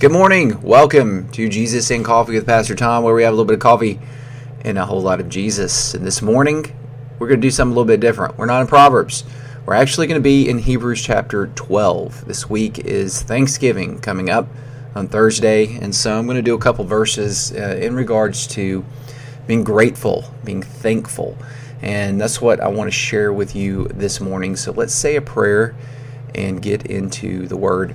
Good morning. Welcome to Jesus and Coffee with Pastor Tom, where we have a little bit of coffee and a whole lot of Jesus. And this morning, we're going to do something a little bit different. We're not in Proverbs. We're actually going to be in Hebrews chapter 12. This week is Thanksgiving coming up on Thursday, and so I'm going to do a couple verses uh, in regards to being grateful, being thankful. And that's what I want to share with you this morning. So let's say a prayer and get into the word.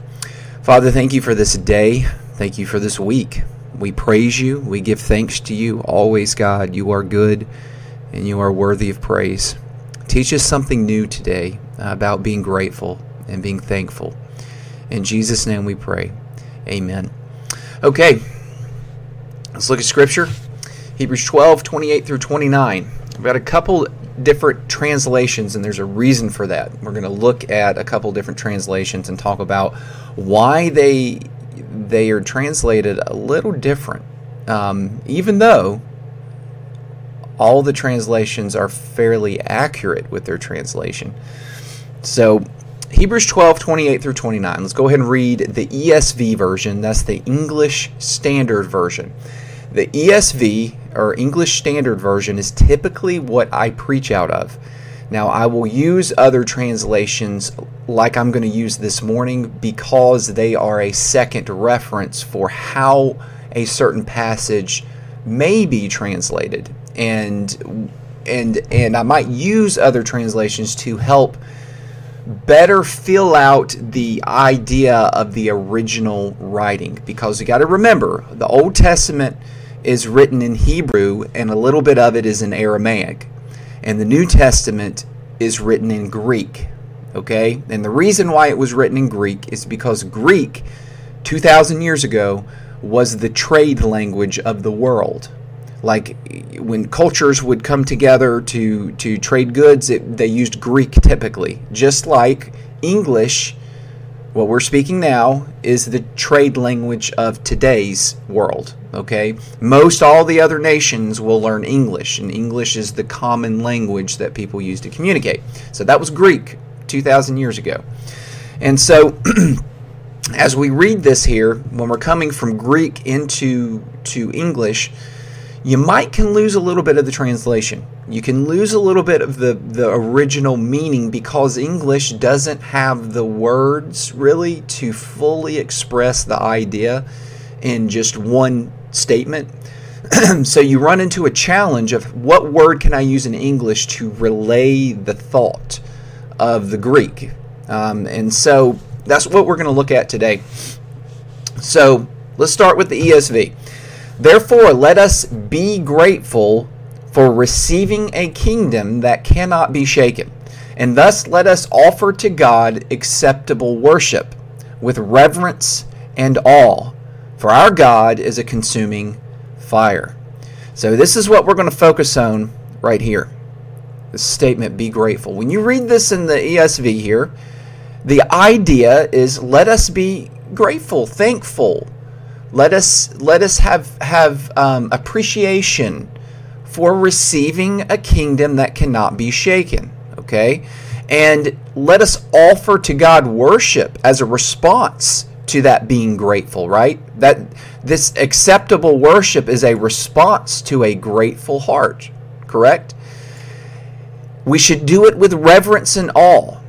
Father, thank you for this day. Thank you for this week. We praise you. We give thanks to you. Always, God, you are good and you are worthy of praise. Teach us something new today about being grateful and being thankful. In Jesus' name we pray. Amen. Okay, let's look at Scripture. Hebrews 12, 28 through 29. We've got a couple different translations, and there's a reason for that. We're going to look at a couple different translations and talk about why they they are translated a little different, um, even though all the translations are fairly accurate with their translation. So, Hebrews 12, 28 through 29. Let's go ahead and read the ESV version. That's the English Standard Version. The ESV, or English Standard Version, is typically what I preach out of. Now, I will use other translations like I'm going to use this morning because they are a second reference for how a certain passage may be translated. And and and I might use other translations to help better fill out the idea of the original writing because you got to remember the Old Testament is written in Hebrew and a little bit of it is in Aramaic and the New Testament is written in Greek. Okay? And the reason why it was written in Greek is because Greek, 2,000 years ago, was the trade language of the world. Like when cultures would come together to, to trade goods, it, they used Greek typically. Just like English, what we're speaking now, is the trade language of today's world okay? Most all the other nations will learn English, and English is the common language that people use to communicate. So that was Greek 2,000 years ago. And so, as we read this here, when we're coming from Greek into to English, you might can lose a little bit of the translation. You can lose a little bit of the, the original meaning because English doesn't have the words really to fully express the idea in just one statement. so you run into a challenge of what word can I use in English to relay the thought of the Greek. Um, and so that's what we're going to look at today. So let's start with the ESV. Therefore, let us be grateful for receiving a kingdom that cannot be shaken. And thus let us offer to God acceptable worship with reverence and awe for our God is a consuming fire. So, this is what we're going to focus on right here. This statement, be grateful. When you read this in the ESV here, the idea is let us be grateful, thankful. Let us let us have have um, appreciation for receiving a kingdom that cannot be shaken. Okay, and let us offer to God worship as a response to that being grateful, right? That this acceptable worship is a response to a grateful heart, correct? We should do it with reverence and awe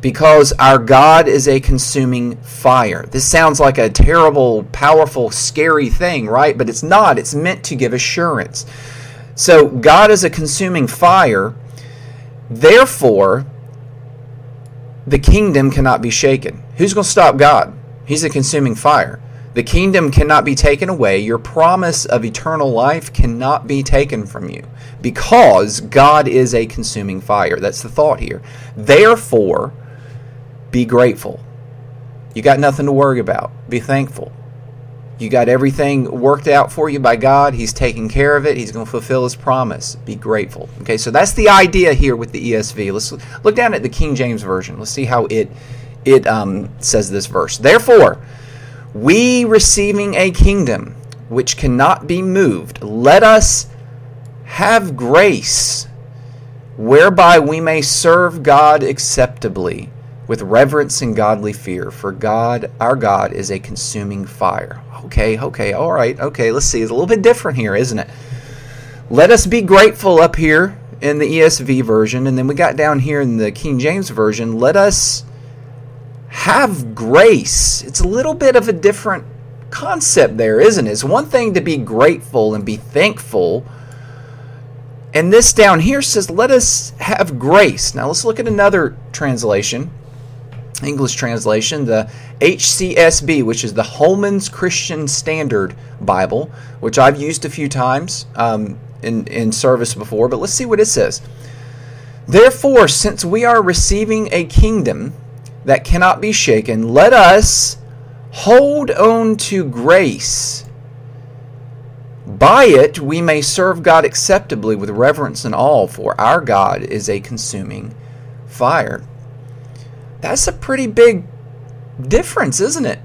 because our God is a consuming fire. This sounds like a terrible, powerful, scary thing, right? But it's not. It's meant to give assurance. So, God is a consuming fire. Therefore, the kingdom cannot be shaken. Who's going to stop God? He's a consuming fire. The kingdom cannot be taken away. Your promise of eternal life cannot be taken from you because God is a consuming fire. That's the thought here. Therefore, be grateful. You got nothing to worry about. Be thankful. You got everything worked out for you by God. He's taking care of it. He's going to fulfill his promise. Be grateful. Okay, so that's the idea here with the ESV. Let's look down at the King James Version. Let's see how it it um, says this verse. Therefore, we receiving a kingdom which cannot be moved, let us have grace whereby we may serve God acceptably with reverence and godly fear, for God, our God, is a consuming fire. Okay, okay, all right, okay, let's see. It's a little bit different here, isn't it? Let us be grateful up here in the ESV version, and then we got down here in the King James version. Let us have grace. It's a little bit of a different concept there, isn't it? It's one thing to be grateful and be thankful. And this down here says, let us have grace. Now let's look at another translation. English translation, the HCSB, which is the Holman's Christian Standard Bible, which I've used a few times um, in, in service before, but let's see what it says. Therefore, since we are receiving a kingdom that cannot be shaken, let us hold on to grace. By it we may serve God acceptably with reverence and awe, for our God is a consuming fire. That's a pretty big difference, isn't it?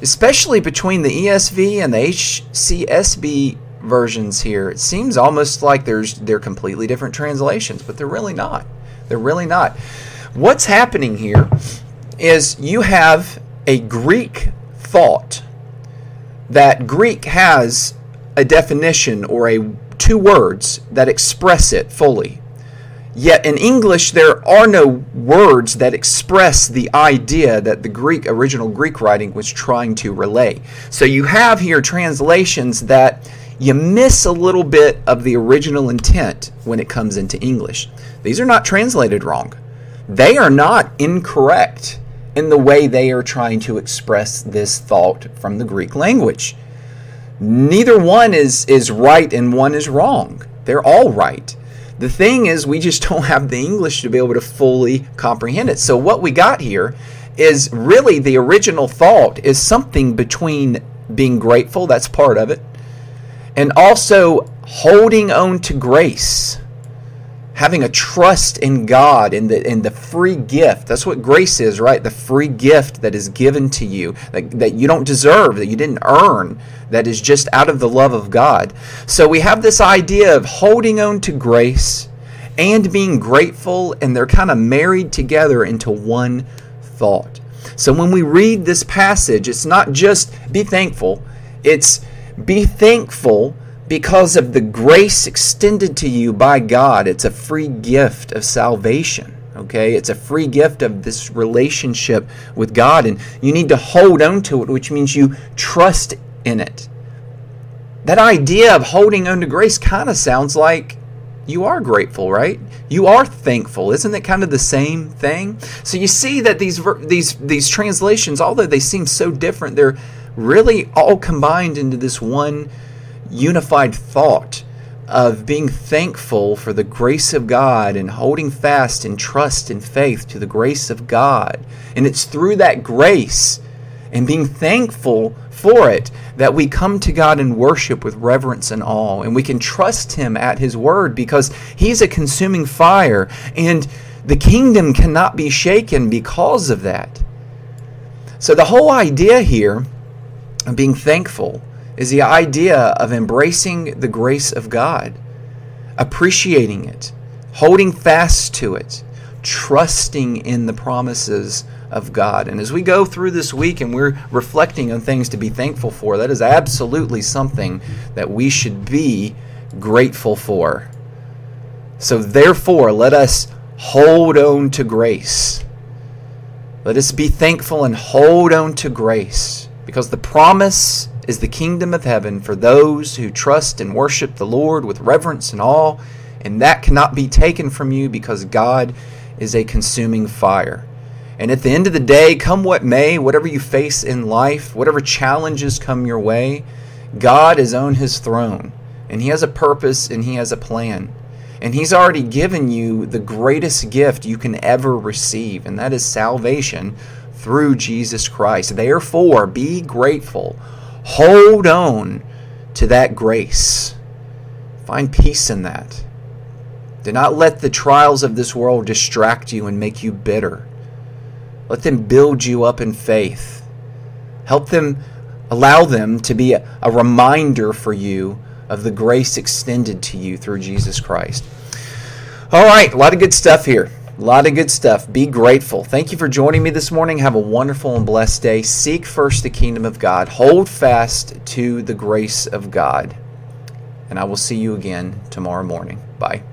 Especially between the ESV and the HCSB versions here. It seems almost like there's they're completely different translations, but they're really not. They're really not. What's happening here is you have a Greek thought. That Greek has a definition or a two words that express it fully. Yet in English, there are no words that express the idea that the Greek, original Greek writing was trying to relay. So you have here translations that you miss a little bit of the original intent when it comes into English. These are not translated wrong, they are not incorrect in the way they are trying to express this thought from the Greek language. Neither one is, is right and one is wrong. They're all right. The thing is, we just don't have the English to be able to fully comprehend it. So, what we got here is really the original thought is something between being grateful, that's part of it, and also holding on to grace having a trust in God in the the free gift. That's what grace is, right? The free gift that is given to you that, that you don't deserve, that you didn't earn, that is just out of the love of God. So we have this idea of holding on to grace and being grateful, and they're kind of married together into one thought. So when we read this passage, it's not just be thankful, it's be thankful because of the grace extended to you by God. It's a free gift of salvation. Okay, it's a free gift of this relationship with God, and you need to hold on to it, which means you trust in it. That idea of holding on to grace kind of sounds like you are grateful, right? You are thankful. Isn't it kind of the same thing? So you see that these these these translations, although they seem so different, they're really all combined into this one unified thought of being thankful for the grace of God and holding fast in trust and faith to the grace of God. And it's through that grace and being thankful for it that we come to God in worship with reverence and awe. And we can trust Him at His word because He's a consuming fire. And the kingdom cannot be shaken because of that. So the whole idea here of being thankful is the idea of embracing the grace of God, appreciating it, holding fast to it, trusting in the promises of God. And as we go through this week and we're reflecting on things to be thankful for, that is absolutely something that we should be grateful for. So, therefore, let us hold on to grace. Let us be thankful and hold on to grace because the promise is the kingdom of heaven for those who trust and worship the Lord with reverence and awe, and that cannot be taken from you because God is a consuming fire. And at the end of the day, come what may, whatever you face in life, whatever challenges come your way, God is on his throne, and he has a purpose and he has a plan. And he's already given you the greatest gift you can ever receive, and that is salvation through Jesus Christ. Therefore, be grateful Hold on to that grace. Find peace in that. Do not let the trials of this world distract you and make you bitter. Let them build you up in faith. Help them, allow them to be a, a reminder for you of the grace extended to you through Jesus Christ. All right, a lot of good stuff here. A lot of good stuff. Be grateful. Thank you for joining me this morning. Have a wonderful and blessed day. Seek first the kingdom of God. Hold fast to the grace of God. And I will see you again tomorrow morning. Bye.